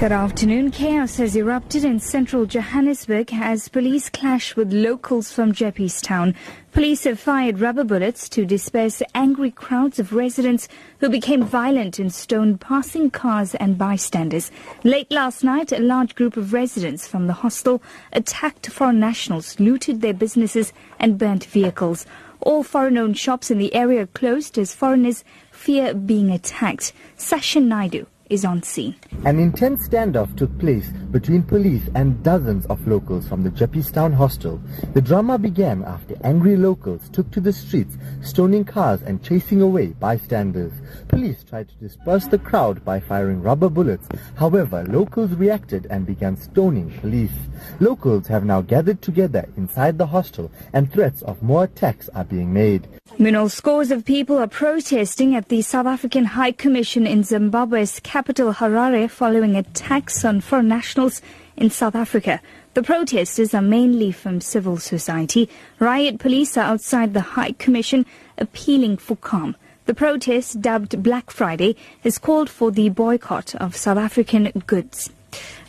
Good afternoon. Chaos has erupted in central Johannesburg as police clash with locals from Town. Police have fired rubber bullets to disperse angry crowds of residents who became violent and stoned passing cars and bystanders. Late last night, a large group of residents from the hostel attacked foreign nationals, looted their businesses and burnt vehicles. All foreign-owned shops in the area closed as foreigners fear being attacked. Sasha Naidu is on scene. An intense standoff took place between police and dozens of locals from the Jeppestown hostel. The drama began after angry locals took to the streets, stoning cars and chasing away bystanders. Police tried to disperse the crowd by firing rubber bullets. However, locals reacted and began stoning police. Locals have now gathered together inside the hostel and threats of more attacks are being made. Meanwhile, scores of people are protesting at the South African High Commission in Zimbabwe's capital Harare following attacks on foreign nationals in South Africa. The protesters are mainly from civil society. Riot police are outside the High Commission appealing for calm. The protest, dubbed Black Friday, has called for the boycott of South African goods.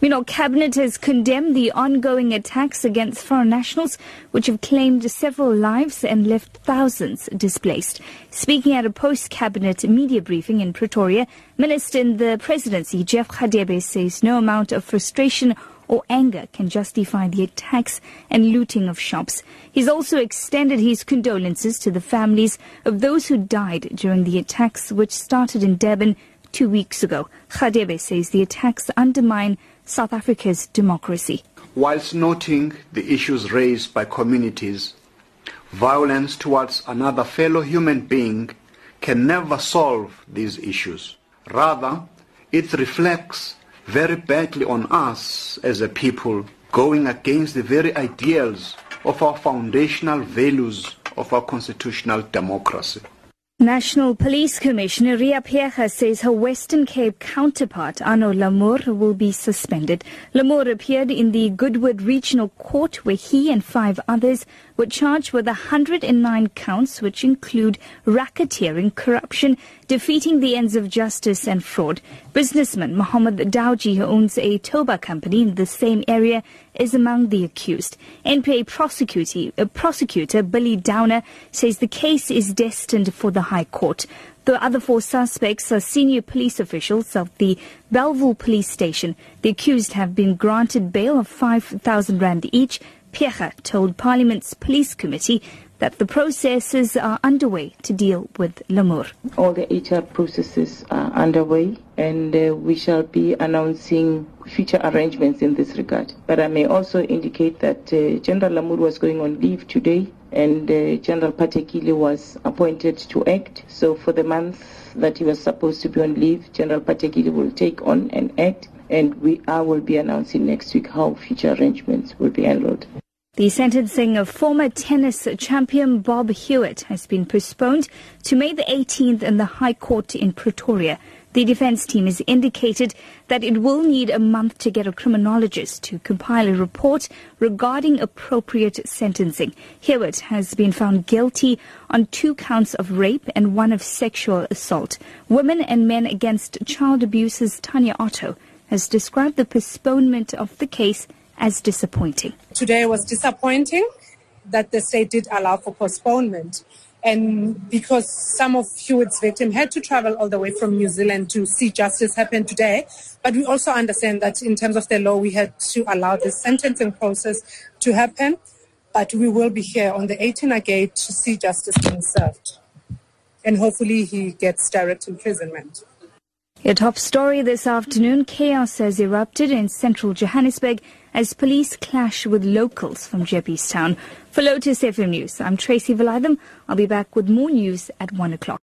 Meanwhile, Cabinet has condemned the ongoing attacks against foreign nationals, which have claimed several lives and left thousands displaced. Speaking at a post-Cabinet media briefing in Pretoria, Minister in the Presidency, Jeff Radebe, says no amount of frustration or anger can justify the attacks and looting of shops. He's also extended his condolences to the families of those who died during the attacks which started in Durban two weeks ago. Radebe says the attacks undermine South Africa's democracy. Whilst noting the issues raised by communities, violence towards another fellow human being can never solve these issues. Rather, it reflects very badly on us as a people going against the very ideals of our foundational values of our constitutional democracy. National Police Commissioner Riah Phiyega says her Western Cape counterpart, Arno Lamoer, will be suspended. Lamoer appeared in the Goodwood Regional Court where he and five others were charged with 109 counts which include racketeering, corruption, defeating the ends of justice and fraud. Businessman Mohammed Dauji, who owns a Toba company in the same area, is among the accused. NPA prosecutor, uh, prosecutor Billy Downer says the case is destined for the High Court. The other four suspects are senior police officials of the Bellville police station. The accused have been granted bail of 5,000 rand each Phiyega told Parliament's Police Committee that the processes are underway to deal with Lamoer. All the HR processes are underway and uh, we shall be announcing future arrangements in this regard. But I may also indicate that uh, General Lamoer was going on leave today and uh, General Phathekile was appointed to act. So for the month that he was supposed to be on leave, General Phathekile will take on and act and we I will be announcing next week how future arrangements will be handled. The sentencing of former tennis champion Bob Hewitt has been postponed to May the 18th in the High Court in Pretoria. The defense team has indicated that it will need a month to get a criminologist to compile a report regarding appropriate sentencing. Hewitt has been found guilty on two counts of rape and one of sexual assault. Women and Men Against Child Abuse's Tanya Otto has described the postponement of the case as disappointing. Today was disappointing that the state did allow for postponement. And because some of Hewitt's victims had to travel all the way from New Zealand to see justice happen today, but we also understand that in terms of the law, we had to allow the sentencing process to happen. But we will be here on the 18th again to see justice being served. And hopefully he gets direct imprisonment. Your top story this afternoon, chaos has erupted in central Johannesburg as police clash with locals from Jeppestown. For Lotus FM News, I'm Tracy Valaydham. I'll be back with more news at 1 o'clock.